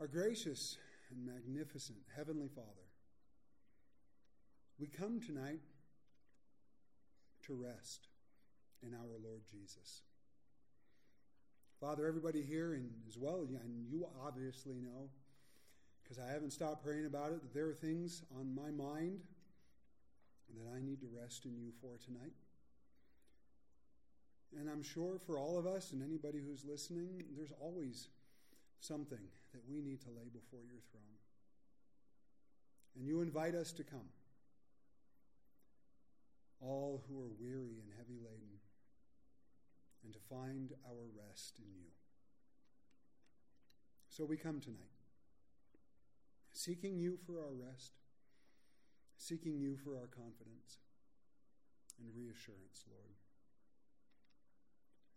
Our gracious and magnificent Heavenly Father, we come tonight to rest in our Lord Jesus. Father, everybody here, and as well, and you obviously know, because I haven't stopped praying about it, that there are things on my mind that I need to rest in you for tonight. And I'm sure for all of us and anybody who's listening, there's always something that we need to lay before your throne. And you invite us to come, all who are weary and heavy laden, and to find our rest in you. So we come tonight, seeking you for our rest, seeking you for our confidence and reassurance, Lord.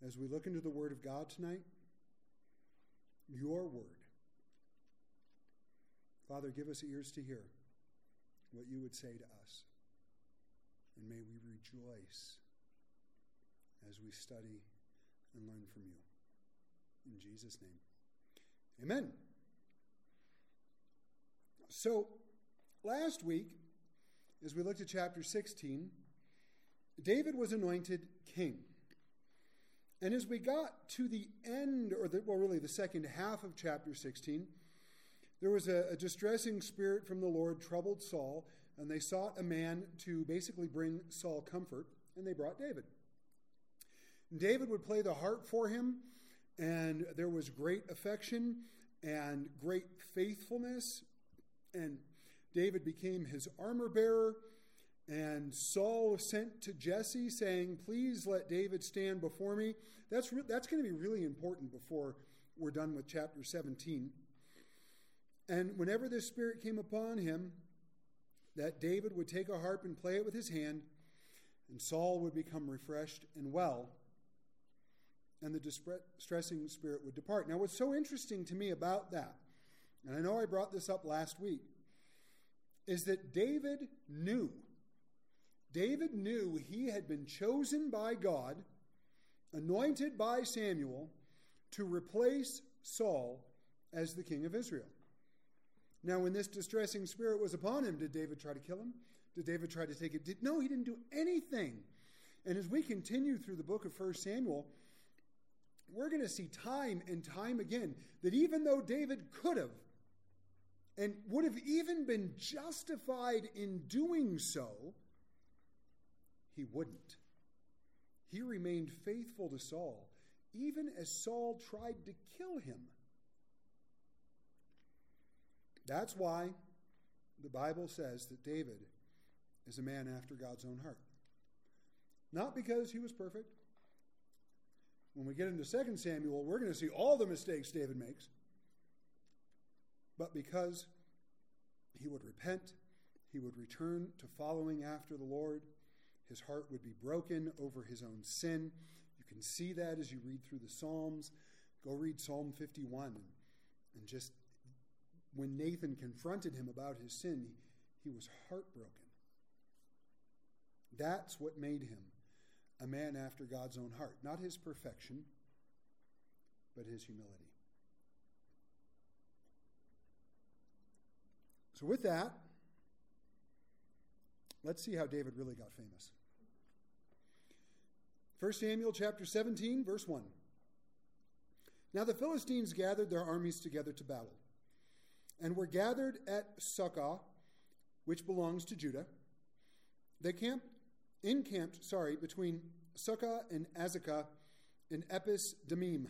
As we look into the Word of God tonight, your word. Father, give us ears to hear what you would say to us. And may we rejoice as we study and learn from you. In Jesus' name. Amen. So, last week, as we looked at chapter 16, David was anointed king. And as we got to the end, or the, well, really the second half of chapter 16, there was a, a distressing spirit from the Lord troubled Saul, and they sought a man to basically bring Saul comfort, and they brought David. David would play the harp for him, and there was great affection and great faithfulness. and David became his armor bearer and Saul sent to Jesse saying, Please let David stand before me. That's, re- that's going to be really important before we're done with chapter 17. And whenever this spirit came upon him, that David would take a harp and play it with his hand, and Saul would become refreshed and well, and the distressing spirit would depart. Now, what's so interesting to me about that, and I know I brought this up last week, is that David knew David knew he had been chosen by God, anointed by Samuel, to replace Saul as the king of Israel. Now, when this distressing spirit was upon him, did David try to kill him? Did David try to take it? Did, no, he didn't do anything. And as we continue through the book of 1 Samuel, we're going to see time and time again that even though David could have and would have even been justified in doing so, he wouldn't. He remained faithful to Saul, even as Saul tried to kill him. That's why the Bible says that David is a man after God's own heart. Not because he was perfect. When we get into 2 Samuel, we're going to see all the mistakes David makes. But because he would repent, he would return to following after the Lord, his heart would be broken over his own sin. You can see that as you read through the Psalms. Go read Psalm 51 and, just when Nathan confronted him about his sin, he was heartbroken. That's what made him a man after God's own heart. Not his perfection, but his humility. So, with that, let's see how David really got famous. 1 Samuel chapter 17, verse 1. Now the Philistines gathered their armies together to battle, and were gathered at Socoh, which belongs to Judah. They camped, encamped, sorry, between Socoh and Azekah in Ephes Dammim.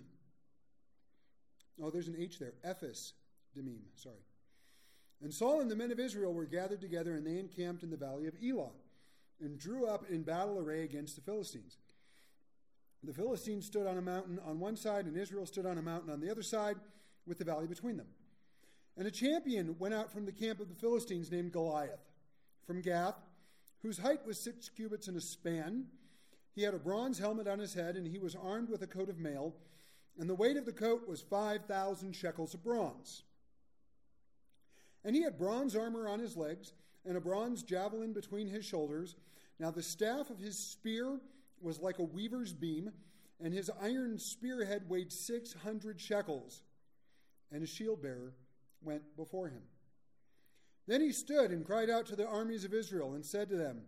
Oh, there's an H there. Ephes Dammim, sorry. And Saul and the men of Israel were gathered together, and they encamped in the valley of Elah, and drew up in battle array against the Philistines. The Philistines stood on a mountain on one side, and Israel stood on a mountain on the other side, with the valley between them. And a champion went out from the camp of the Philistines named Goliath, from Gath, whose height was six cubits and a span. He had a bronze helmet on his head, and he was armed with a coat of mail, and the weight of the coat was 5,000 shekels of bronze. And he had bronze armor on his legs, and a bronze javelin between his shoulders. Now the staff of his spear was like a weaver's beam, and his iron spearhead weighed 600 shekels, and his shield bearer went before him. Then he stood and cried out to the armies of Israel and said to them,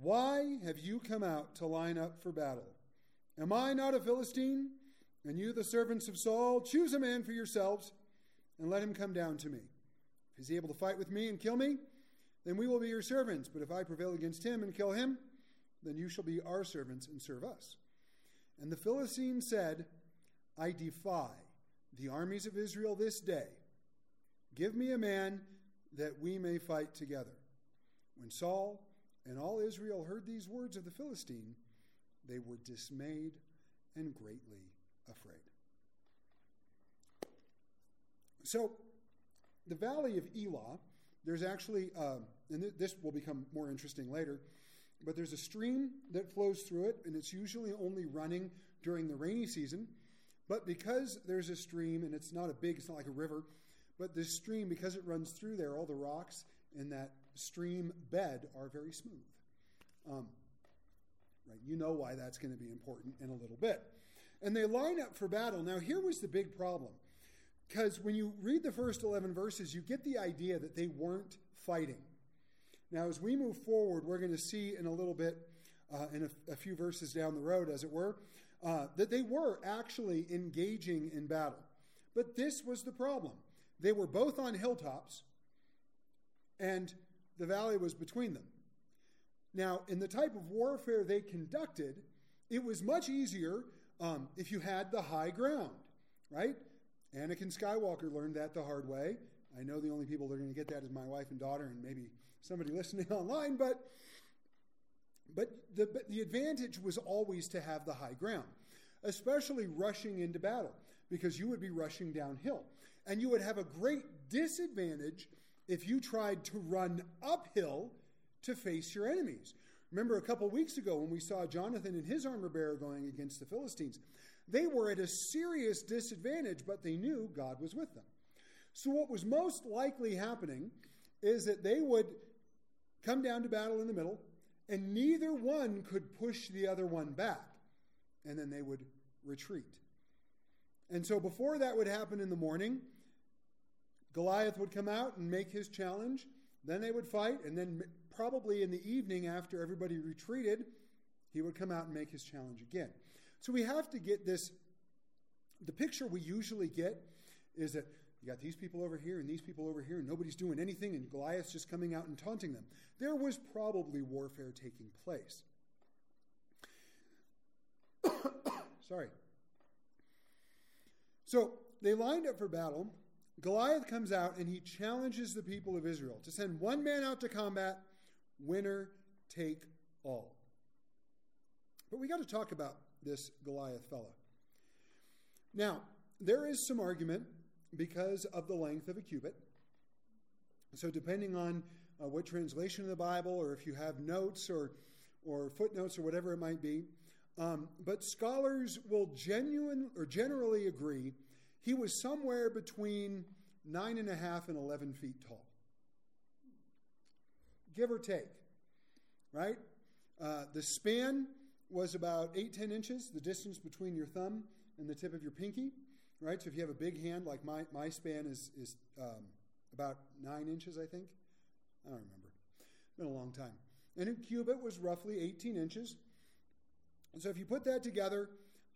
Why have you come out to line up for battle? Am I not a Philistine? And you, the servants of Saul, choose a man for yourselves and let him come down to me. If he's able to fight with me and kill me, then we will be your servants. But if I prevail against him and kill him, then you shall be our servants and serve us. And the Philistine said, I defy the armies of Israel this day. Give me a man that we may fight together. When Saul and all Israel heard these words of the Philistine, they were dismayed and greatly afraid. So, the valley of Elah, there's actually, uh, and th- this will become more interesting later, but there's a stream that flows through it, and it's usually only running during the rainy season. But because there's a stream, and it's not a big, it's not like a river, but this stream, because it runs through there, all the rocks in that stream bed are very smooth. Um, right, you know why that's going to be important in a little bit. And they line up for battle. Now, here was the big problem. Because when you read the first 11 verses, you get the idea that they weren't fighting. Now, as we move forward, we're going to see in a little bit, uh, in a, a, few verses down the road, as it were, uh, that they were actually engaging in battle. But this was the problem. They were both on hilltops, and the valley was between them. Now, in the type of warfare they conducted, it was much easier um, if you had the high ground, right? Anakin Skywalker learned that the hard way. I know the only people that are going to get that is my wife and daughter, and maybe somebody listening online, but but the, but the advantage was always to have the high ground, especially rushing into battle, because you would be rushing downhill. And you would have a great disadvantage if you tried to run uphill to face your enemies. Remember a couple weeks ago when we saw Jonathan and his armor bearer going against the Philistines? They were at a serious disadvantage, but they knew God was with them. So, what was most likely happening is that they would come down to battle in the middle, and neither one could push the other one back, and then they would retreat. And so, before that would happen in the morning, Goliath would come out and make his challenge. Then they would fight, and then probably in the evening after everybody retreated, he would come out and make his challenge again. So we have to get this. The picture we usually get is that you got these people over here and these people over here, and nobody's doing anything, and Goliath's just coming out and taunting them. There was probably warfare taking place. Sorry. So they lined up for battle. Goliath comes out and he challenges the people of Israel to send one man out to combat, winner take all. But we got to talk about this Goliath fellow. Now, there is some argument because of the length of a cubit. So, depending on uh, what translation of the Bible, or if you have notes or, or footnotes or whatever it might be, um, but scholars will genuine or generally agree he was somewhere between nine and a half and 11 feet tall. Give or take, right? Uh, the span was about eight ten inches, the distance between your thumb and the tip of your pinky, right? So if you have a big hand, like my, my span is, is um, about 9 inches, I think. I don't remember. It's been a long time. And a cubit was roughly 18 inches. And so if you put that together,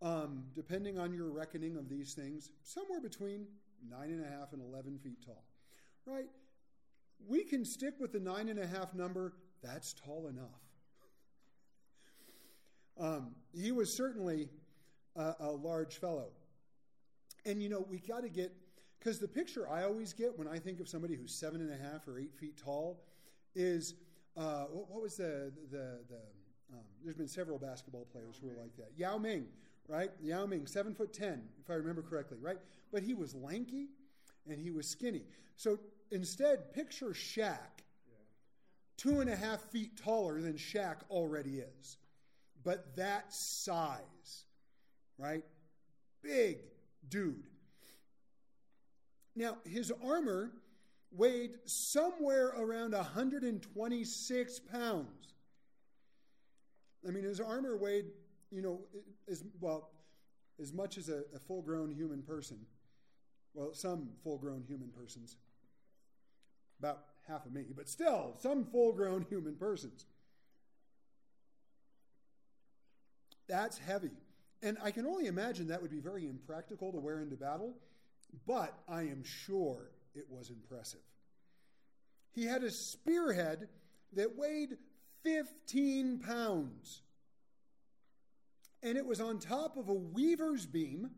um, depending on your reckoning of these things, somewhere between nine and a half and 11 feet tall, right? We can stick with the nine and a half number. That's tall enough. Um, he was certainly a, a large fellow. And you know, we got to get, because the picture I always get when I think of somebody who's seven and a half or eight feet tall is uh, what, was the, the, the um, there's been several basketball players who are like that. Yao Ming, right? Yao Ming, seven foot ten, if I remember correctly, right? But he was lanky and he was skinny. So instead, picture Shaq, two and a half feet taller than Shaq already is, but that size, right? Big dude. Now, his armor weighed somewhere around 126 pounds. I mean, his armor weighed you know, as well as much as a, a full grown human person. Well, some full grown human persons. About half of me, but still, some full grown human persons. That's heavy. And I can only imagine that would be very impractical to wear into battle, but I am sure it was impressive. He had a spearhead that weighed 15 pounds. And it was on top of a weaver's beam,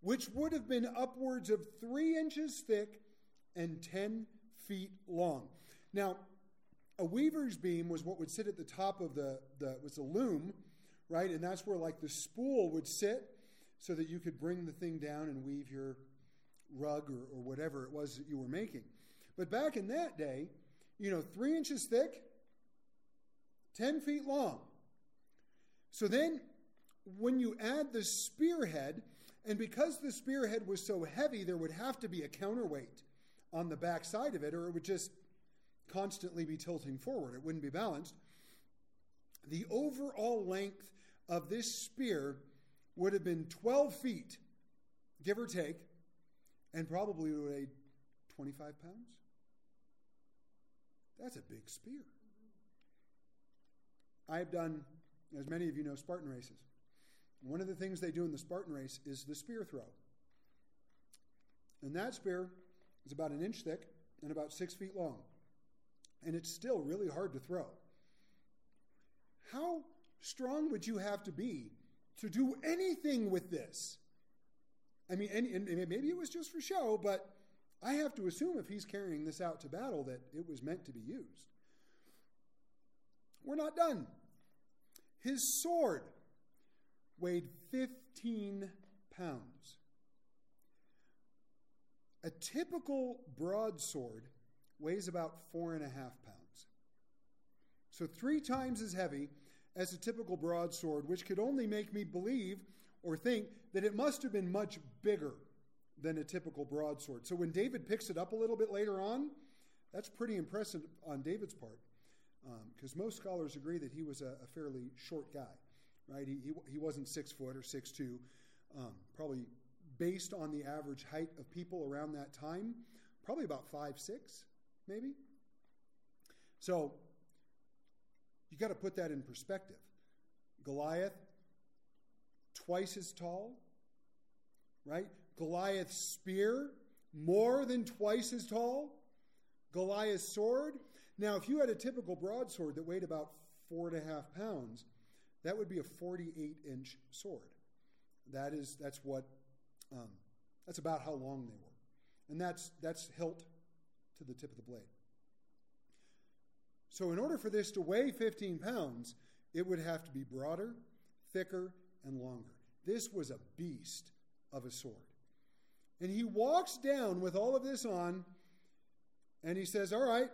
which would have been upwards of three inches thick and 10 feet long. Now, a weaver's beam was what would sit at the top of the, the was the loom, right? And that's where like the spool would sit so that you could bring the thing down and weave your rug or, or whatever it was that you were making. But back in that day, you know, three inches thick, 10 feet long. So then, when you add the spearhead, and because the spearhead was so heavy, there would have to be a counterweight on the back side of it, or it would just constantly be tilting forward. It wouldn't be balanced. The overall length of this spear would have been 12 feet, give or take, and probably would weighed 25 pounds. That's a big spear. I've done, as many of you know, Spartan races. One of the things they do in the Spartan race is the spear throw. And that spear is about an inch thick and about six feet long. And it's still really hard to throw. How strong would you have to be to do anything with this? I mean, and, and maybe it was just for show, but I have to assume if he's carrying this out to battle that it was meant to be used. We're not done. His sword weighed 15 pounds. A typical broadsword weighs about four and a half pounds. So, three times as heavy as a typical broadsword, which could only make me believe or think that it must have been much bigger than a typical broadsword. So, when David picks it up a little bit later on, that's pretty impressive on David's part because um, most scholars agree that he was a, a fairly short guy, right? He, he, he, wasn't six foot or six two, um, probably based on the average height of people around that time, probably about five six, maybe. So you got to put that in perspective. Goliath, twice as tall, right? Goliath's spear, more than twice as tall. Goliath's sword, now, if you had a typical broadsword that weighed about four and a half pounds, that would be a 48 inch sword. That is, that's what, um, that's about how long they were. And that's, that's hilt to the tip of the blade. So, in order for this to weigh 15 pounds, it would have to be broader, thicker, and longer. This was a beast of a sword. And he walks down with all of this on, and he says, All right,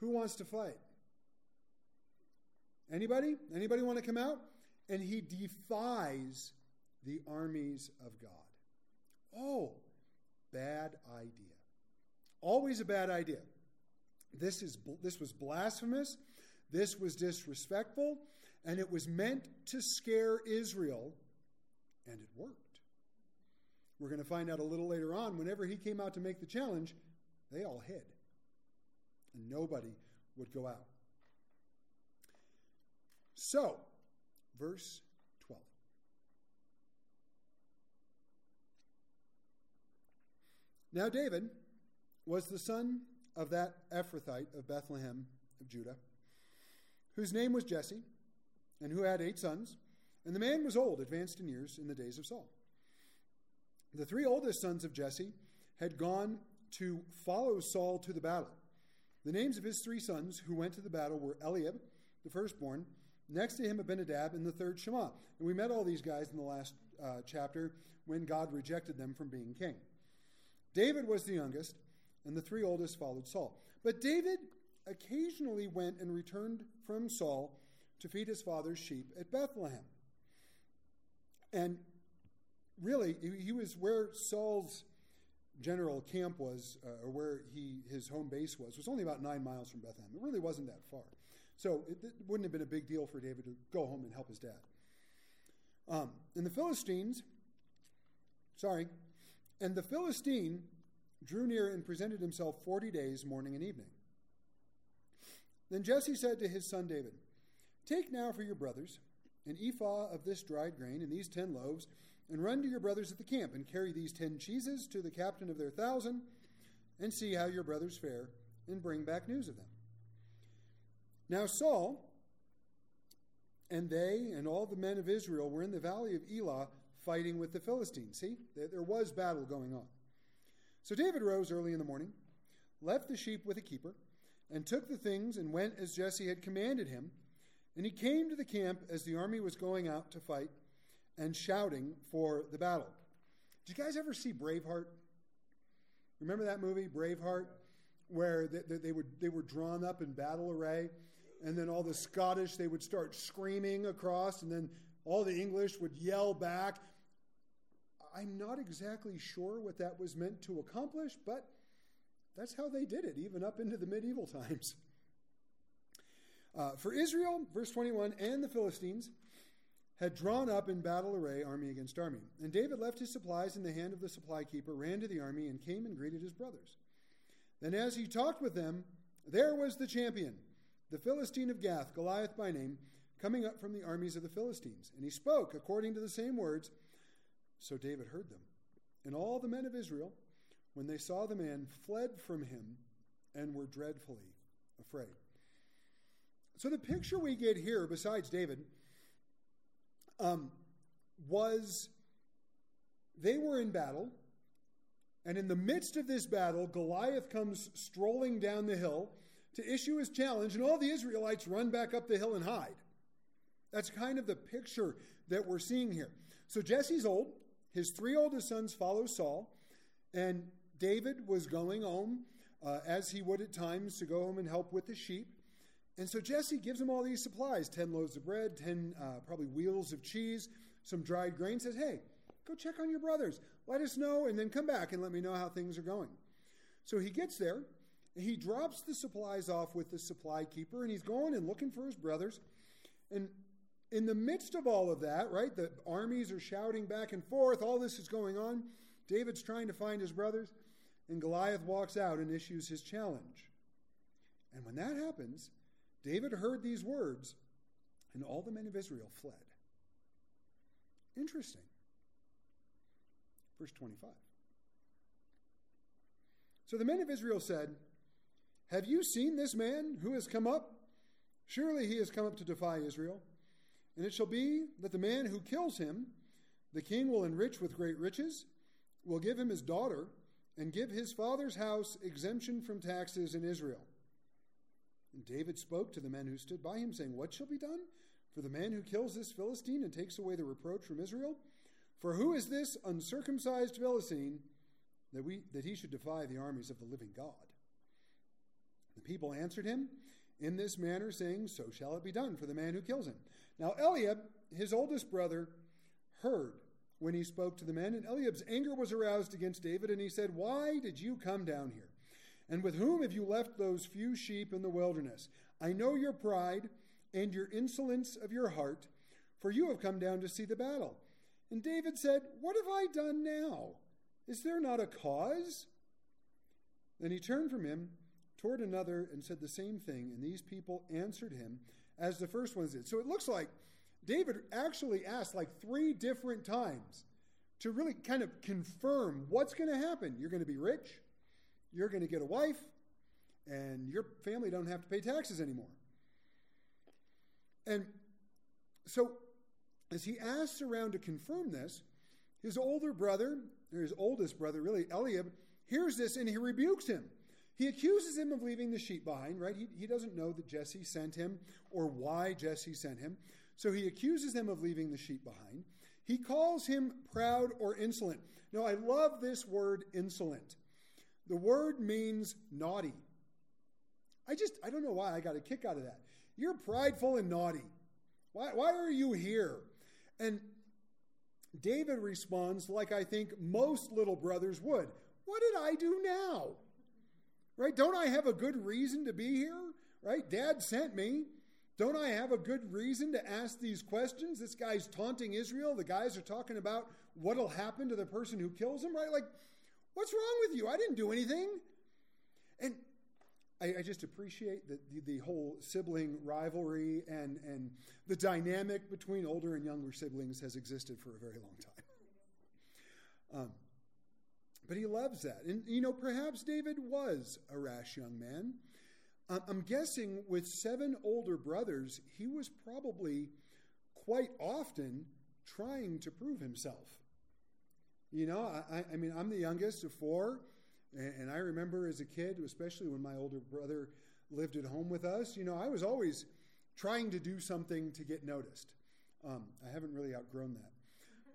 who wants to fight? Anybody? Anybody want to come out? And he defies the armies of God. Oh, bad idea. Always a bad idea. This, is, this was blasphemous. This was disrespectful. And it was meant to scare Israel. And it worked. We're going to find out a little later on. Whenever he came out to make the challenge, they all hid and nobody would go out. So, verse 12. Now, David was the son of that Ephrathite of Bethlehem of Judah, whose name was Jesse, and who had eight sons. And the man was old, advanced in years, in the days of Saul. The three oldest sons of Jesse had gone to follow Saul to the battle. The names of his three sons who went to the battle were Eliab, the firstborn, next to him Abinadab, and the third Shammah. And we met all these guys in the last uh, chapter when God rejected them from being king. David was the youngest, and the three oldest followed Saul. But David occasionally went and returned from Saul to feed his father's sheep at Bethlehem. And really, he was where Saul's general camp was, uh, or where he his home base was, was only about nine miles from Bethlehem. It really wasn't that far, so it, it wouldn't have been a big deal for David to go home and help his dad. Um, and the Philistines, sorry, And the Philistine drew near and presented himself forty days, morning and evening. Then Jesse said to his son David, Take now for your brothers an ephah of this dried grain and these ten loaves, and run to your brothers at the camp, and carry these ten cheeses to the captain of their thousand, and see how your brothers fare, and bring back news of them. Now Saul and they and all the men of Israel were in the valley of Elah fighting with the Philistines. See, there was battle going on. So David rose early in the morning, left the sheep with a keeper, and took the things and went as Jesse had commanded him. And he came to the camp as the army was going out to fight and shouting for the battle. Did you guys ever see Braveheart? Remember that movie, Braveheart, where they, they, were, they were drawn up in battle array? and then all the Scottish, they would start screaming across, and then all the English would yell back. I'm not exactly sure what that was meant to accomplish, but that's how they did it, even up into the medieval times. Uh, for Israel, verse 21, and the Philistines had drawn up in battle array, army against army. And David left his supplies in the hand of the supply keeper, ran to the army, and came and greeted his brothers. Then, as he talked with them, there was the champion the Philistine of Gath, Goliath by name, coming up from the armies of the Philistines. And he spoke according to the same words. So David heard them. And all the men of Israel, when they saw the man, fled from him and were dreadfully afraid. So the picture we get here, besides David, um, was they were in battle. And in the midst of this battle, Goliath comes strolling down the hill to issue his challenge, and all the Israelites run back up the hill and hide. That's kind of the picture that we're seeing here. So Jesse's old, his three oldest sons follow Saul, and David was going home, uh, as he would at times, to go home and help with the sheep. And so Jesse gives him all these supplies 10 loaves of bread, 10 uh, probably wheels of cheese, some dried grain. Says, hey, go check on your brothers. Let us know, and then come back and let me know how things are going. So he gets there and he drops the supplies off with the supply keeper and he's going and looking for his brothers. And in the midst of all of that, right, the armies are shouting back and forth, all this is going on. David's trying to find his brothers, and Goliath walks out and issues his challenge. And when that happens, David heard these words, and all the men of Israel fled. Interesting. Verse 25. So the men of Israel said, have you seen this man who has come up? Surely he has come up to defy Israel. And it shall be that the man who kills him, the king will enrich with great riches, will give him his daughter, and give his father's house exemption from taxes in Israel. And David spoke to the men who stood by him, saying, What shall be done for the man who kills this Philistine and takes away the reproach from Israel? For who is this uncircumcised Philistine that, we, that he should defy the armies of the living God? The people answered him in this manner, saying, So shall it be done for the man who kills him. Now Eliab, his oldest brother, heard when he spoke to the men, and Eliab's anger was aroused against David, and he said, Why did you come down here? And with whom have you left those few sheep in the wilderness? I know your pride and your insolence of your heart, for you have come down to see the battle. And David said, What have I done now? Is there not a cause? Then he turned from him toward another and said the same thing, and these people answered him as the first ones did. So it looks like David actually asked like three different times to really kind of confirm what's going to happen. You're going to be rich, you're going to get a wife, and your family don't have to pay taxes anymore. And so, as he asks around to confirm this, his older brother, or his oldest brother, really, Eliab, hears this and he rebukes him. He accuses him of leaving the sheep behind, right? He, he doesn't know that Jesse sent him or why Jesse sent him. So he accuses him of leaving the sheep behind. He calls him proud or insolent. Now, I love this word insolent. The word means naughty. I just, I don't know why I got a kick out of that. You're prideful and naughty. Why, why are you here? And David responds like I think most little brothers would What did I do now? Right? Don't I have a good reason to be here? Right? Dad sent me. Don't I have a good reason to ask these questions? This guy's taunting Israel. The guys are talking about what'll happen to the person who kills him, right? Like, what's wrong with you? I didn't do anything. And I, I just appreciate that the, the, whole sibling rivalry and, and the dynamic between older and younger siblings has existed for a very long time. Um, but he loves that. And, you know, perhaps David was a rash young man. Um, I'm guessing with seven older brothers, he was probably quite often trying to prove himself. You know, I, I mean, I'm the youngest of four, and, and I remember as a kid, especially when my older brother lived at home with us, you know, I was always trying to do something to get noticed. Um, I haven't really outgrown that.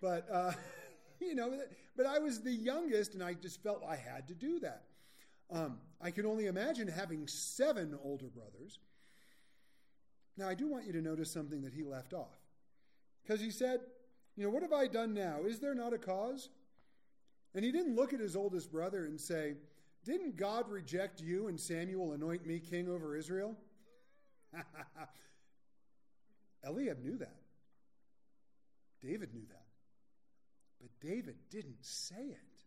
But, uh, you know, but I was the youngest, and I just felt I had to do that. Um, I can only imagine having seven older brothers. Now, I do want you to notice something that he left off. Because he said, You know, what have I done now? Is there not a cause? And he didn't look at his oldest brother and say, Didn't God reject you and Samuel anoint me king over Israel? Eliab knew that. David knew that. But David didn't say it.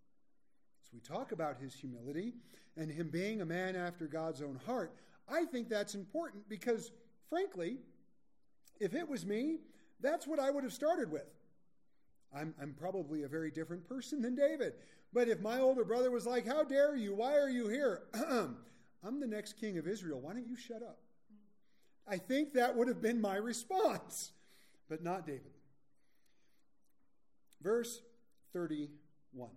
As we talk about his humility and him being a man after God's own heart, I think that's important because, frankly, if it was me, that's what I would have started with. I'm, I'm probably a very different person than David. But if my older brother was like, How dare you? Why are you here? I'm the next king of Israel. Why don't you shut up? I think that would have been my response, but not David. Verse 31.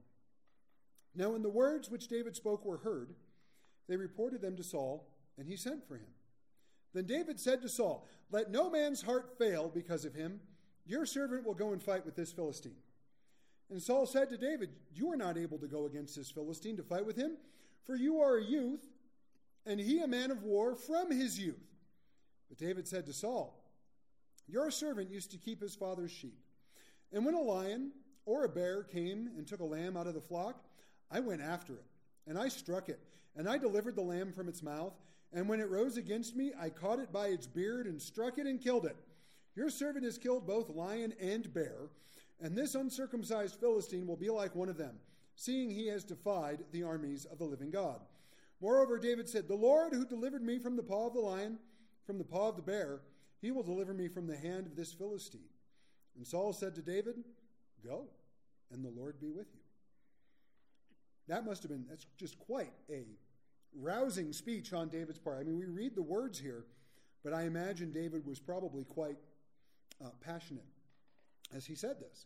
Now, when the words which David spoke were heard, they reported them to Saul, and he sent for him. Then David said to Saul, Let no man's heart fail because of him. Your servant will go and fight with this Philistine. And Saul said to David, You are not able to go against this Philistine to fight with him, for you are a youth, and he a man of war from his youth. But David said to Saul, Your servant used to keep his father's sheep. And when a lion or a bear came and took a lamb out of the flock, I went after it, and I struck it, and I delivered the lamb from its mouth. And when it rose against me, I caught it by its beard and struck it and killed it. Your servant has killed both lion and bear, and this uncircumcised Philistine will be like one of them, seeing he has defied the armies of the living God. Moreover, David said, The Lord who delivered me from the paw of the lion, from the paw of the bear, he will deliver me from the hand of this Philistine. And Saul said to David, Go, and the Lord be with you. That must have been, that's just quite a rousing speech on David's part. I mean, we read the words here, but I imagine David was probably quite uh, passionate as he said this.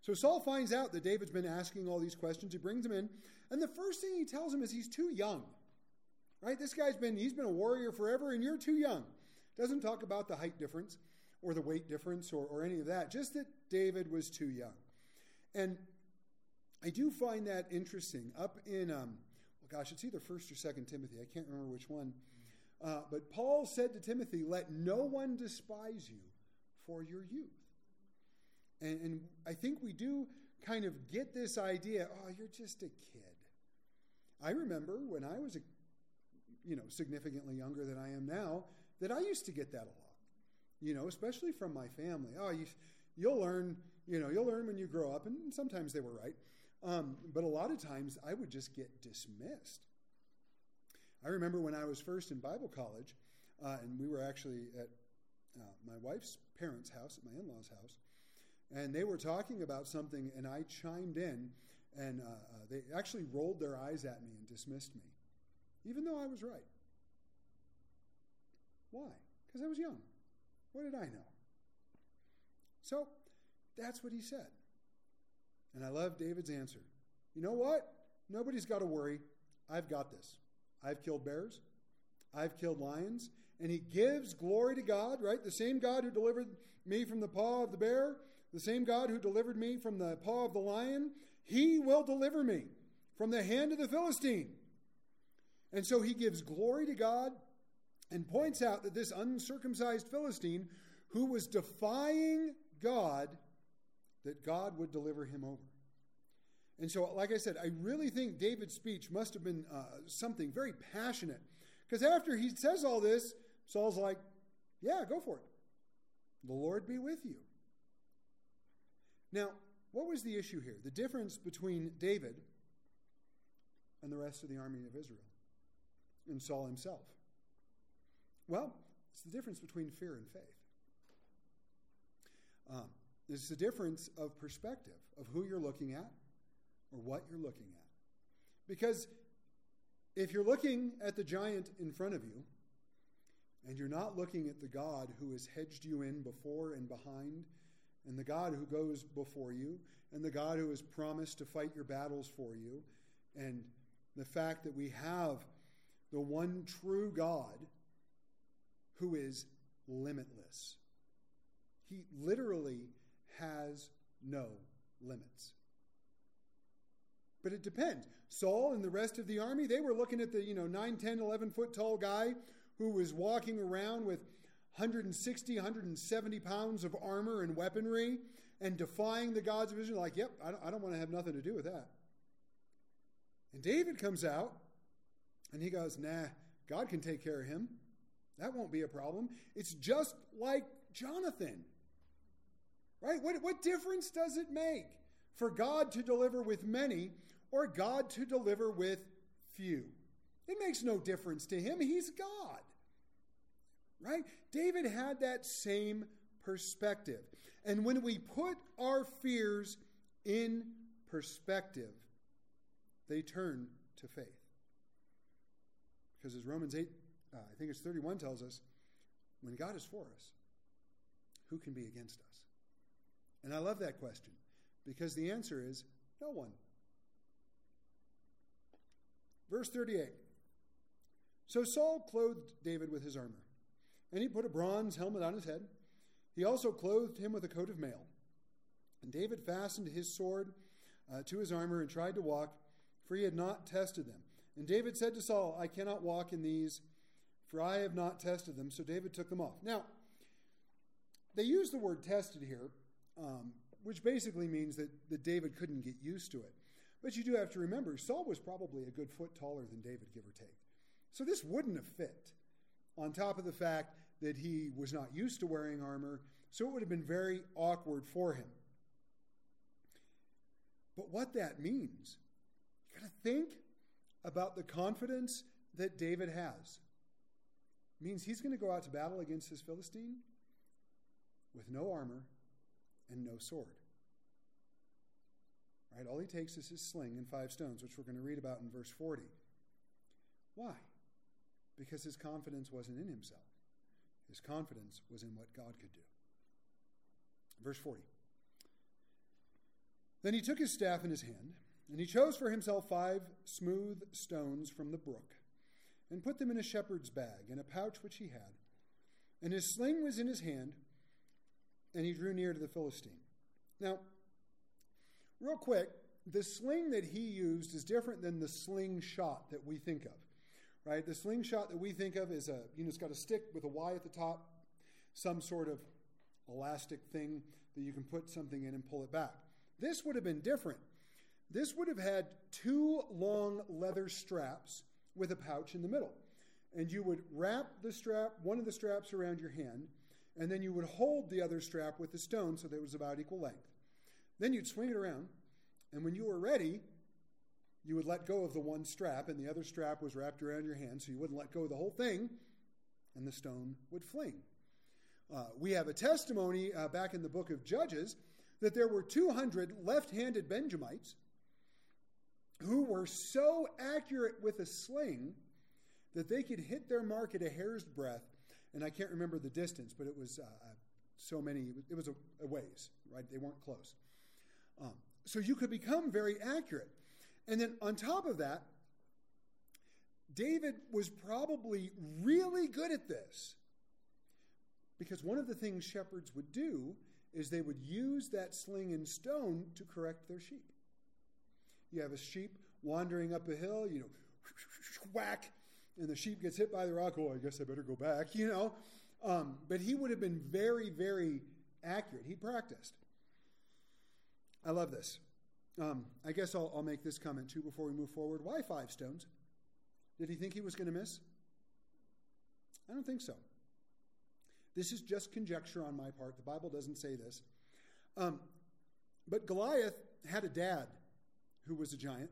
So Saul finds out that David's been asking all these questions. He brings him in, and the first thing he tells him is he's too young. Right? This guy's been he's been a warrior forever, and you're too young. Doesn't talk about the height difference or the weight difference or, or any of that, just that David was too young. And I do find that interesting. Up in, um, well, gosh, it's either First or Second Timothy. I can't remember which one. Uh, but Paul said to Timothy, "Let no one despise you for your youth. And, and I think we do kind of get this idea oh, you're just a kid. I remember when I was, a, you know, significantly younger than I am now, that I used to get that a lot, you know, especially from my family. Oh, you, you'll learn, you know, you'll learn when you grow up, and sometimes they were right. Um, but a lot of times I would just get dismissed. I remember when I was first in Bible college, uh, and we were actually at uh, my wife's parents' house, at my in law's house, and they were talking about something, and I chimed in, and uh, uh, they actually rolled their eyes at me and dismissed me, even though I was right. Why? Because I was young. What did I know? So that's what he said. And I love David's answer. You know what? Nobody's got to worry. I've got this. I've killed bears. I've killed lions and he gives glory to God, right? The same God who delivered me from the paw of the bear, the same God who delivered me from the paw of the lion, he will deliver me from the hand of the Philistine. And so he gives glory to God and points out that this uncircumcised Philistine who was defying God, that God would deliver him over. And so, like I said, I really think David's speech must have been uh, something very passionate. Because after he says all this, Saul's like, Yeah, go for it. The Lord be with you. Now, what was the issue here? The difference between David and the rest of the army of Israel and Saul himself? Well, it's the difference between fear and faith. Um, it's the difference of perspective of who you're looking at or what you're looking at. Because if you're looking at the giant in front of you and you're not looking at the God who has hedged you in before and behind, and the God who goes before you, and the God who has promised to fight your battles for you, and the fact that we have the one true God who is limitless. He literally has no limits. But it depends. Saul and the rest of the army, they were looking at the, you know, 9, 10, 11 foot tall guy who was walking around with 160, 170 pounds of armor and weaponry and defying the gods of Israel. Like, yep, I don't, I don't want to have nothing to do with that. And David comes out and he goes, nah, God can take care of him. That won't be a problem. It's just like Jonathan. Right? What, what difference does it make for God to deliver with many or God to deliver with few? It makes no difference to him. He's God. Right? David had that same perspective. And when we put our fears in perspective, they turn to faith. Because as Romans 8, uh, I think it's 31 tells us, when God is for us, who can be against us? And I love that question because the answer is no one. Verse 38 So Saul clothed David with his armor, and he put a bronze helmet on his head. He also clothed him with a coat of mail. And David fastened his sword uh, to his armor and tried to walk, for he had not tested them. And David said to Saul, I cannot walk in these, for I have not tested them. So David took them off. Now, they use the word tested here um, which basically means that, that David couldn't get used to it. But you do have to remember, Saul was probably a good foot taller than David, give or take. So this wouldn't have fit, on top of the fact that he was not used to wearing armor, so it would have been very awkward for him. But what that means, you got to think about the confidence that David has. Means he's going to go out to battle against this Philistine with no armor and no sword. Right? All he takes is his sling and five stones, which we're going to read about in verse 40. Why? Because his confidence wasn't in himself. His confidence was in what God could do. Verse 40. Then he took his staff in his hand, and he chose for himself five smooth stones from the brook, and put them in a shepherd's bag, in a pouch which he had. And his sling was in his hand, and he drew near to the Philistine. Now, real quick, the sling that he used is different than the slingshot that we think of, right? The slingshot that we think of is a, you know, it's got a stick with a Y at the top, some sort of elastic thing that you can put something in and pull it back. This would have been different. This would have had two long leather straps with a pouch in the middle. And you would wrap the strap, one of the straps around your hand, and then you would hold the other strap with the stone so that it was about equal length. Then you'd swing it around, and when you were ready, you would let go of the one strap, and the other strap was wrapped around your hand, so you wouldn't let go of the whole thing, and the stone would fling. Uh, we have a testimony uh, back in the book of Judges that there were 200 left handed Benjamites who were so accurate with a sling that they could hit their mark at a hair's breadth and I can't remember the distance, but it was uh, uh so many, it was a, a, ways, right? They weren't close. Um, so you could become very accurate. And then on top of that, David was probably really good at this. Because one of the things shepherds would do is they would use that sling and stone to correct their sheep. You have a sheep wandering up a hill, you know, whack, and the sheep gets hit by the rock, oh, I guess I better go back, you know. Um, but he would have been very, very accurate. He practiced. I love this. Um, I guess I'll, I'll make this comment too before we move forward. Why five stones? Did he think he was going to miss? I don't think so. This is just conjecture on my part. The Bible doesn't say this. Um, But Goliath had a dad who was a giant.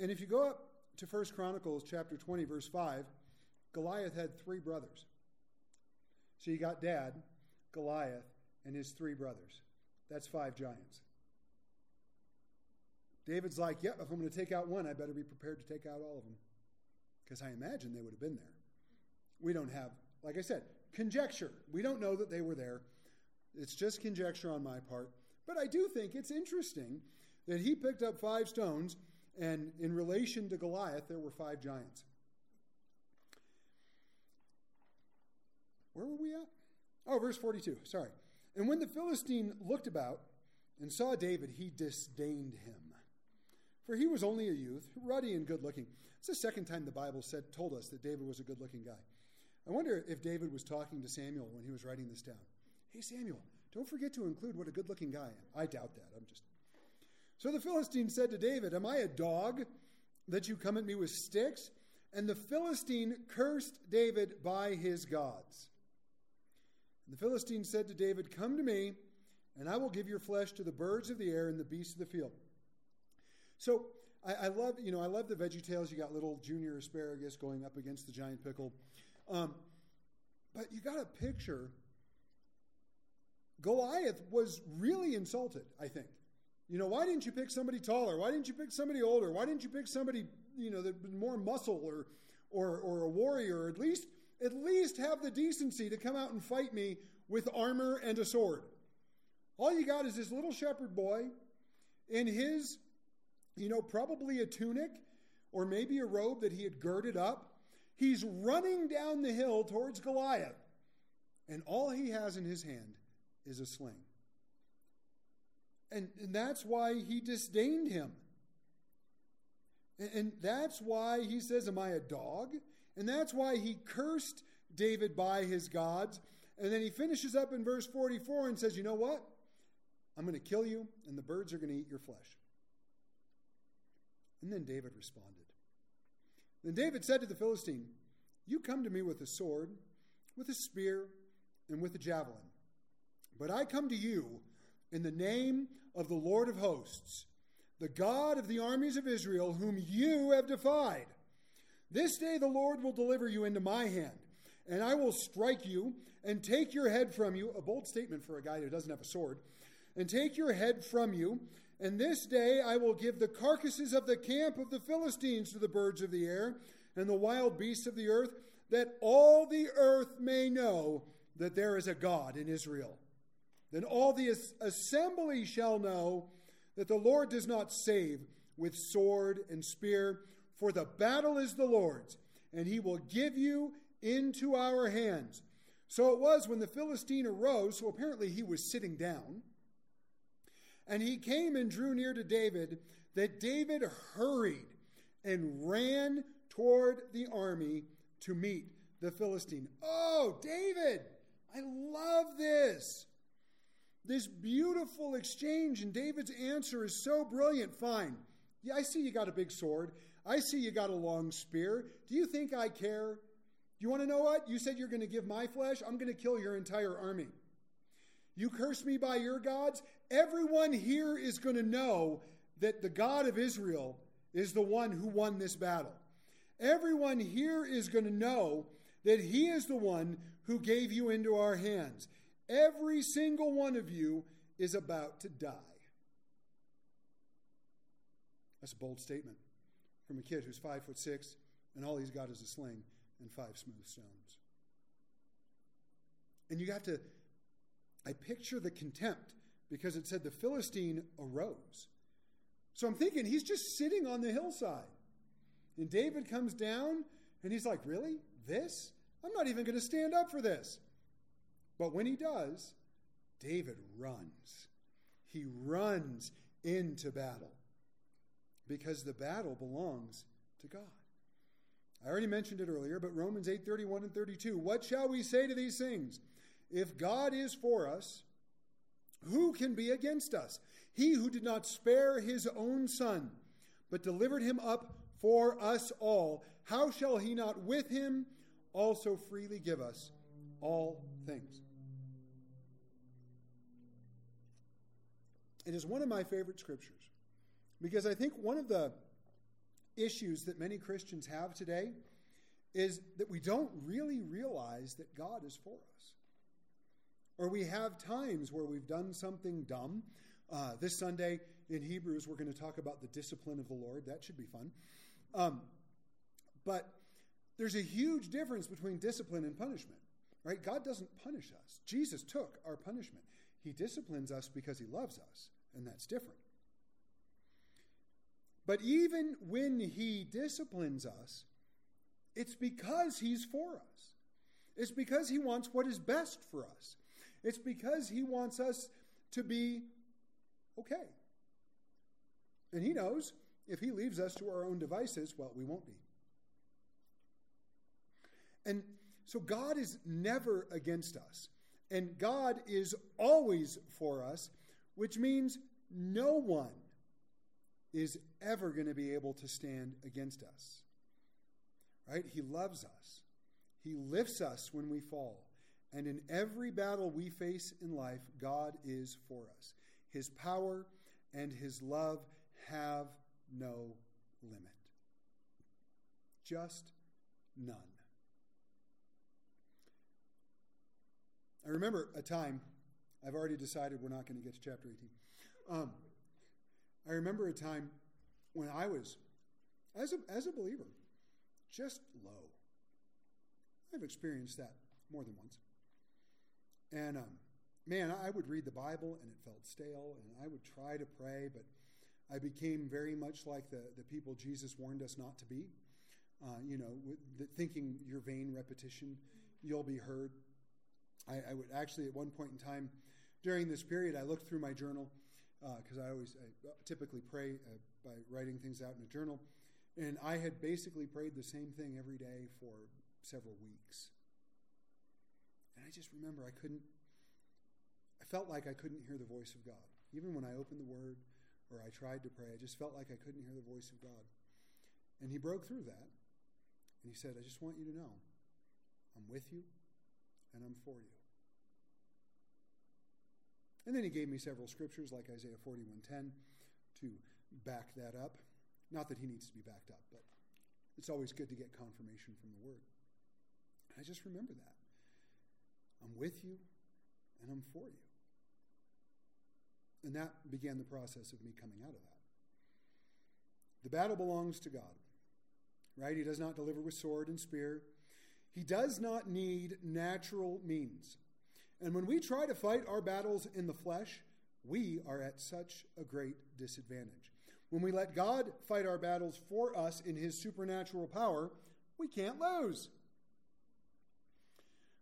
And if you go up to 1 Chronicles chapter 20, verse 5, Goliath had three brothers. So you got dad, Goliath, and his three brothers. That's five giants. David's like, yep, if I'm going to take out one, I better be prepared to take out all of them. Because I imagine they would have been there. We don't have, like I said, conjecture. We don't know that they were there. It's just conjecture on my part. But I do think it's interesting that he picked up five stones, and in relation to Goliath, there were five giants. Where were we at? Oh, verse 42. Sorry. And when the Philistine looked about and saw David, he disdained him. For he was only a youth, ruddy and good looking. It's the second time the Bible said, told us that David was a good looking guy. I wonder if David was talking to Samuel when he was writing this down. Hey, Samuel, don't forget to include what a good looking guy I am. I doubt that. I'm just. So the Philistine said to David, Am I a dog that you come at me with sticks? And the Philistine cursed David by his gods. And the Philistine said to David, Come to me, and I will give your flesh to the birds of the air and the beasts of the field. So I, I love, you know, I love the Veggie Tales. You got little junior asparagus going up against the giant pickle. Um, but you got a picture. Goliath was really insulted, I think. You know, why didn't you pick somebody taller? Why didn't you pick somebody older? Why didn't you pick somebody, you know, that more muscle or, or, or a warrior? Or at least, at least have the decency to come out and fight me with armor and a sword. All you got is this little shepherd boy in his, you know, probably a tunic or maybe a robe that he had girded up He's running down the hill towards Goliath, and all he has in his hand is a sling. And, and that's why he disdained him. And, and that's why he says, Am I a dog? And that's why he cursed David by his gods. And then he finishes up in verse 44 and says, You know what? I'm going to kill you, and the birds are going to eat your flesh. And then David responded. Then David said to the Philistine, You come to me with a sword, with a spear, and with a javelin. But I come to you in the name of the Lord of hosts, the God of the armies of Israel, whom you have defied. This day the Lord will deliver you into my hand, and I will strike you and take your head from you. A bold statement for a guy who doesn't have a sword. And take your head from you, and this day I will give the carcasses of the camp of the Philistines to the birds of the air and the wild beasts of the earth, that all the earth may know that there is a God in Israel. Then all the assembly shall know that the Lord does not save with sword and spear, for the battle is the Lord's, and he will give you into our hands. So it was when the Philistine arose, so apparently he was sitting down and he came and drew near to David, that David hurried and ran toward the army to meet the Philistine. Oh, David, I love this. This beautiful exchange, and David's answer is so brilliant. Fine. Yeah, I see you got a big sword. I see you got a long spear. Do you think I care? Do you want to know what? You said you're going to give my flesh. I'm going to kill your entire army. You curse me by your gods. Everyone here is going to know that the God of Israel is the one who won this battle. Everyone here is going to know that he is the one who gave you into our hands. Every single one of you is about to die. That's a bold statement from a kid who's five foot six, and all he's got is a sling and five smooth stones. And you have to I picture the contempt because it said the Philistine arose. So I'm thinking he's just sitting on the hillside. And David comes down and he's like, Really? This? I'm not even going to stand up for this. But when he does, David runs. He runs into battle because the battle belongs to God. I already mentioned it earlier, but Romans 8 31 and 32. What shall we say to these things? If God is for us, who can be against us? He who did not spare his own son, but delivered him up for us all, how shall he not with him also freely give us all things? It is one of my favorite scriptures because I think one of the issues that many Christians have today is that we don't really realize that God is for us. Or we have times where we've done something dumb. Uh, this Sunday in Hebrews, we're going to talk about the discipline of the Lord. That should be fun. Um, but there's a huge difference between discipline and punishment, right? God doesn't punish us. Jesus took our punishment. He disciplines us because he loves us, and that's different. But even when he disciplines us, it's because he's for us. It's because he wants what is best for us. It's because he wants us to be okay. And he knows if he leaves us to our own devices, well, we won't be. And so God is never against us. And God is always for us, which means no one is ever going to be able to stand against us. Right? He loves us. He lifts us when we fall. And in every battle we face in life, God is for us. His power and his love have no limit. Just none. I remember a time, I've already decided we're not going to get to chapter 18. Um, I remember a time when I was, as a, as a believer, just low. I've experienced that more than once. And um, man, I would read the Bible and it felt stale, and I would try to pray, but I became very much like the, the people Jesus warned us not to be. Uh, you know, the, thinking your vain repetition, you'll be heard. I, I, would actually, at one point in time during this period, I looked through my journal because uh, I always I typically pray uh, by writing things out in a journal. And I had basically prayed the same thing every day for several weeks. And I just remember I couldn't, I felt like I couldn't hear the voice of God. Even when I opened the Word or I tried to pray, I just felt like I couldn't hear the voice of God. And He broke through that. And He said, I just want you to know I'm with you and I'm for you. And then he gave me several scriptures like Isaiah 41:10 to back that up. Not that he needs to be backed up, but it's always good to get confirmation from the word. I just remember that. I'm with you and I'm for you. And that began the process of me coming out of that. The battle belongs to God, right? He does not deliver with sword and spear. He does not need natural means. And when we try to fight our battles in the flesh, we are at such a great disadvantage. When we let God fight our battles for us in his supernatural power, we can't lose.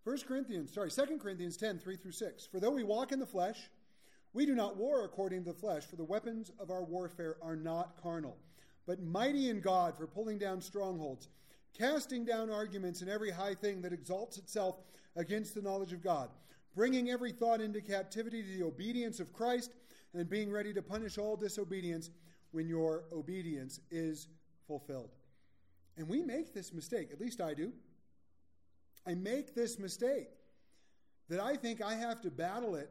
1 Corinthians, sorry, 2 Corinthians 10, 3 through 6. For though we walk in the flesh, we do not war according to the flesh, for the weapons of our warfare are not carnal, but mighty in God for pulling down strongholds, casting down arguments and every high thing that exalts itself against the knowledge of God bringing every thought into captivity to the obedience of Christ, and being ready to punish all disobedience when your obedience is fulfilled. And we make this mistake, at least I do. I make this mistake that I think I have to battle it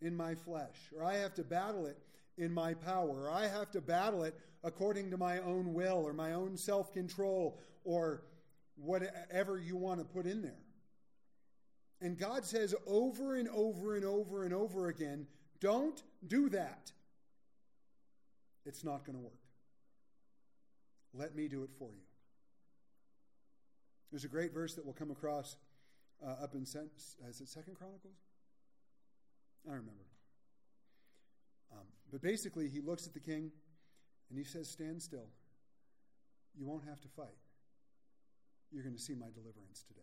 in my flesh, or I have to battle it in my power, or I have to battle it according to my own will, or my own self control, or whatever you want to put in there. And God says over and over and over and over again, don't do that. It's not going to work. Let me do it for you. There's a great verse that we'll come across uh, up in is it Second Chronicles? I don't remember. Um, but basically, he looks at the king and he says, "Stand still. You won't have to fight. You're going to see my deliverance today."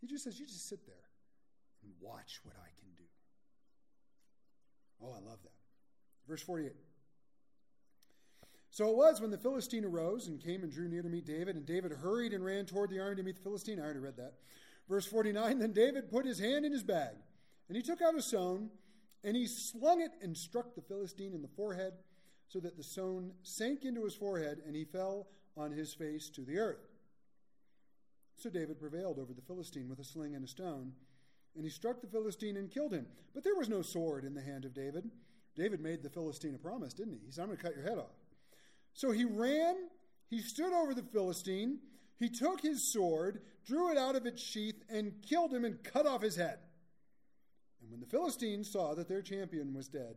He just says, You just sit there and watch what I can do. Oh, I love that. Verse 48. So it was when the Philistine arose and came and drew near to meet David, and David hurried and ran toward the army to meet the Philistine. I already read that. Verse 49 Then David put his hand in his bag, and he took out a stone, and he slung it and struck the Philistine in the forehead, so that the stone sank into his forehead, and he fell on his face to the earth. So David prevailed over the Philistine with a sling and a stone, and he struck the Philistine and killed him. But there was no sword in the hand of David. David made the Philistine a promise, didn't he? He said, I'm going to cut your head off. So he ran, he stood over the Philistine, he took his sword, drew it out of its sheath, and killed him and cut off his head. And when the Philistines saw that their champion was dead,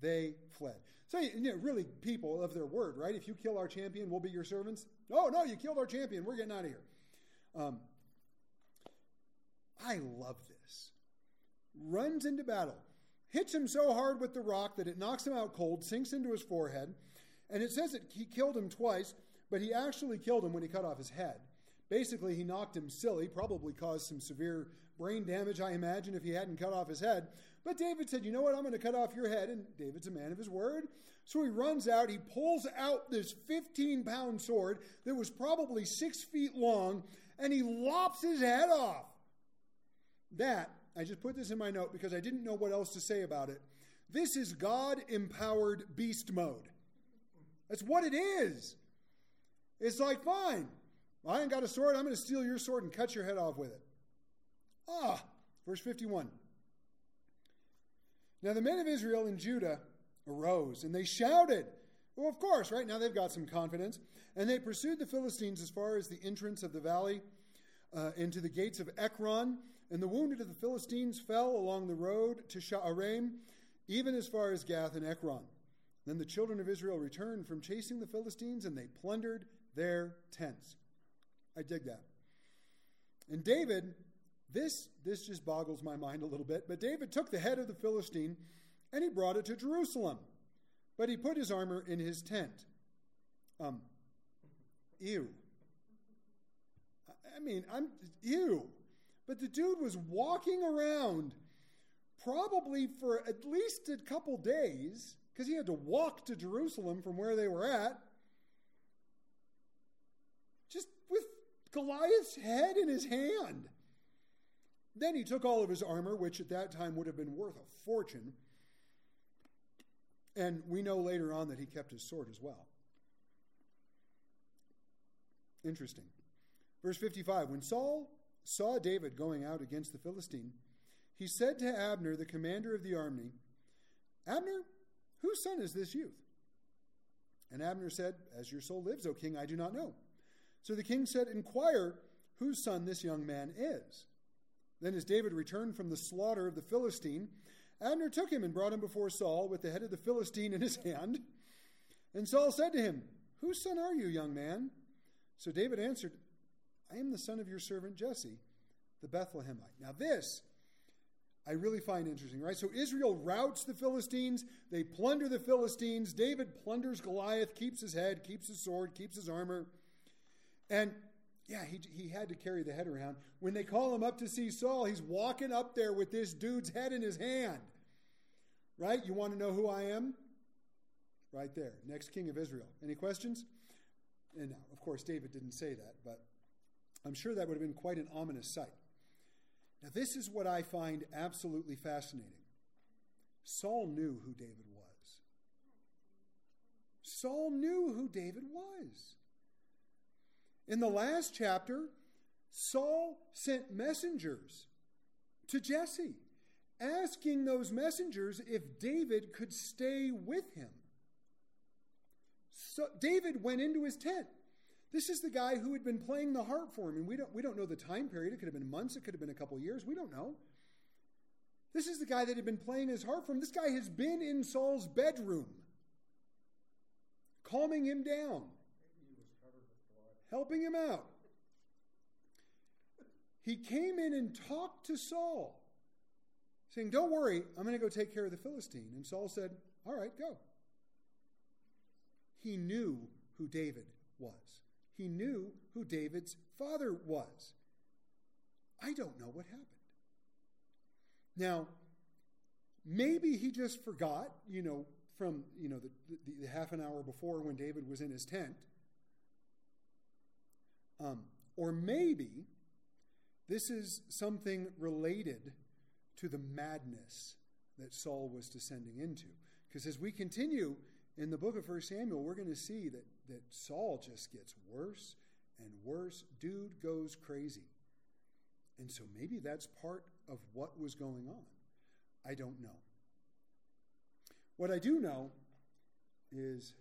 they fled. So, you know, really, people of their word, right? If you kill our champion, we'll be your servants. Oh, no, you killed our champion. We're getting out of here. Um, I love this. Runs into battle, hits him so hard with the rock that it knocks him out cold, sinks into his forehead. And it says that he killed him twice, but he actually killed him when he cut off his head. Basically, he knocked him silly, probably caused some severe brain damage, I imagine, if he hadn't cut off his head. But David said, You know what? I'm going to cut off your head. And David's a man of his word. So he runs out, he pulls out this 15 pound sword that was probably six feet long, and he lops his head off. That, I just put this in my note because I didn't know what else to say about it. This is God empowered beast mode. That's what it is. It's like, fine, I ain't got a sword. I'm going to steal your sword and cut your head off with it. Ah, verse 51. Now the men of Israel and Judah arose and they shouted. Well, of course, right now they've got some confidence. And they pursued the Philistines as far as the entrance of the valley uh, into the gates of Ekron. And the wounded of the Philistines fell along the road to Sha'araim, even as far as Gath and Ekron. Then the children of Israel returned from chasing the Philistines and they plundered their tents. I dig that. And David, this, this just boggles my mind a little bit, but David took the head of the Philistine and he brought it to Jerusalem. But he put his armor in his tent. Um, ew. I mean, I'm ew. But the dude was walking around probably for at least a couple days because he had to walk to Jerusalem from where they were at. Just with Goliath's head in his hand. Then he took all of his armor, which at that time would have been worth a fortune. And we know later on that he kept his sword as well. Interesting. Verse 55 When Saul saw David going out against the Philistine, he said to Abner, the commander of the army, Abner, whose son is this youth? And Abner said, As your soul lives, O king, I do not know. So the king said, Inquire whose son this young man is. Then, as David returned from the slaughter of the Philistine, Abner took him and brought him before Saul with the head of the Philistine in his hand. And Saul said to him, Whose son are you, young man? So David answered, I am the son of your servant Jesse, the Bethlehemite. Now, this I really find interesting, right? So Israel routs the Philistines, they plunder the Philistines. David plunders Goliath, keeps his head, keeps his sword, keeps his armor. And yeah, he, he had to carry the head around. When they call him up to see Saul, he's walking up there with this dude's head in his hand. Right? You want to know who I am? Right there, next king of Israel. Any questions? And now, of course, David didn't say that, but I'm sure that would have been quite an ominous sight. Now, this is what I find absolutely fascinating. Saul knew who David was. Saul knew who David was. In the last chapter, Saul sent messengers to Jesse, asking those messengers if David could stay with him. So David went into his tent. This is the guy who had been playing the harp for him, and we don't, we don't know the time period. It could have been months, it could have been a couple years. We don't know. This is the guy that had been playing his harp for him. This guy has been in Saul's bedroom, calming him down helping him out. He came in and talked to Saul, saying, Don't worry, I'm going to go take care of the Philistine. And Saul said, All right, go. He knew who David was, he knew who David's father was. I don't know what happened. Now, maybe he just forgot, you know, from, you know, the, the, the half an hour before when David was in his tent um, or maybe this is something related to the madness that Saul was descending into. Because as we continue in the book of 1 Samuel, we're going to see that, that Saul just gets worse and worse. Dude goes crazy. And so maybe that's part of what was going on. I don't know. What I do know is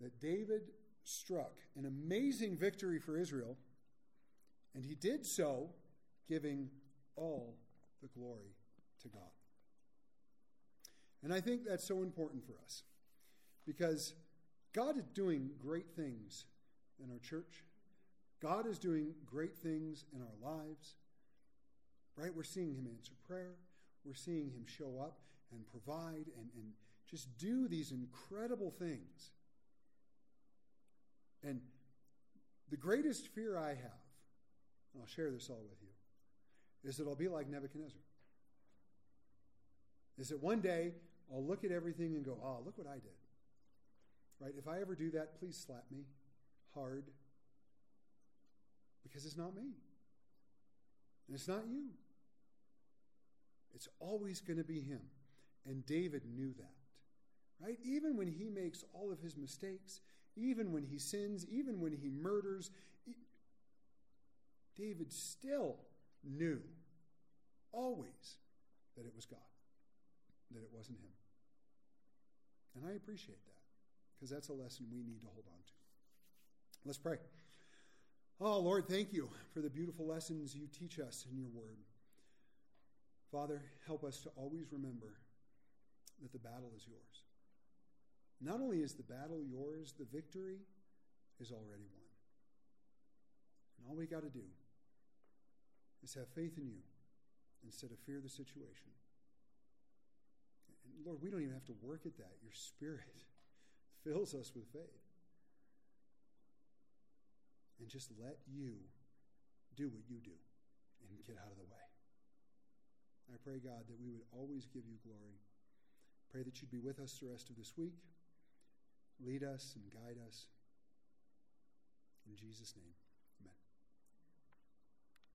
that David struck an amazing victory for Israel, and he did so giving all the glory to God. And I think that's so important for us because God is doing great things in our church. God is doing great things in our lives. Right? We're seeing Him answer prayer. We're seeing Him show up and provide and, and just do these incredible things. And the greatest fear I have, and I'll share this all with you, is that I'll be like Nebuchadnezzar. Is that one day I'll look at everything and go, oh, look what I did. Right? If I ever do that, please slap me hard. Because it's not me. And it's not you. It's always going to be him. And David knew that. Right? Even when he makes all of his mistakes, even when he sins, even when he murders, David still knew always that it was God, that it wasn't him. And I appreciate that because that's a lesson we need to hold on to. Let's pray. Oh, Lord, thank you for the beautiful lessons you teach us in your word. Father, help us to always remember that the battle is yours. Not only is the battle yours, the victory is already won. And all we got to do is have faith in you instead of fear the situation. And Lord, we don't even have to work at that. Your spirit fills us with faith. And just let you do what you do and get out of the way. I pray, God, that we would always give you glory. Pray that you'd be with us the rest of this week. Lead us and guide us. In Jesus' name.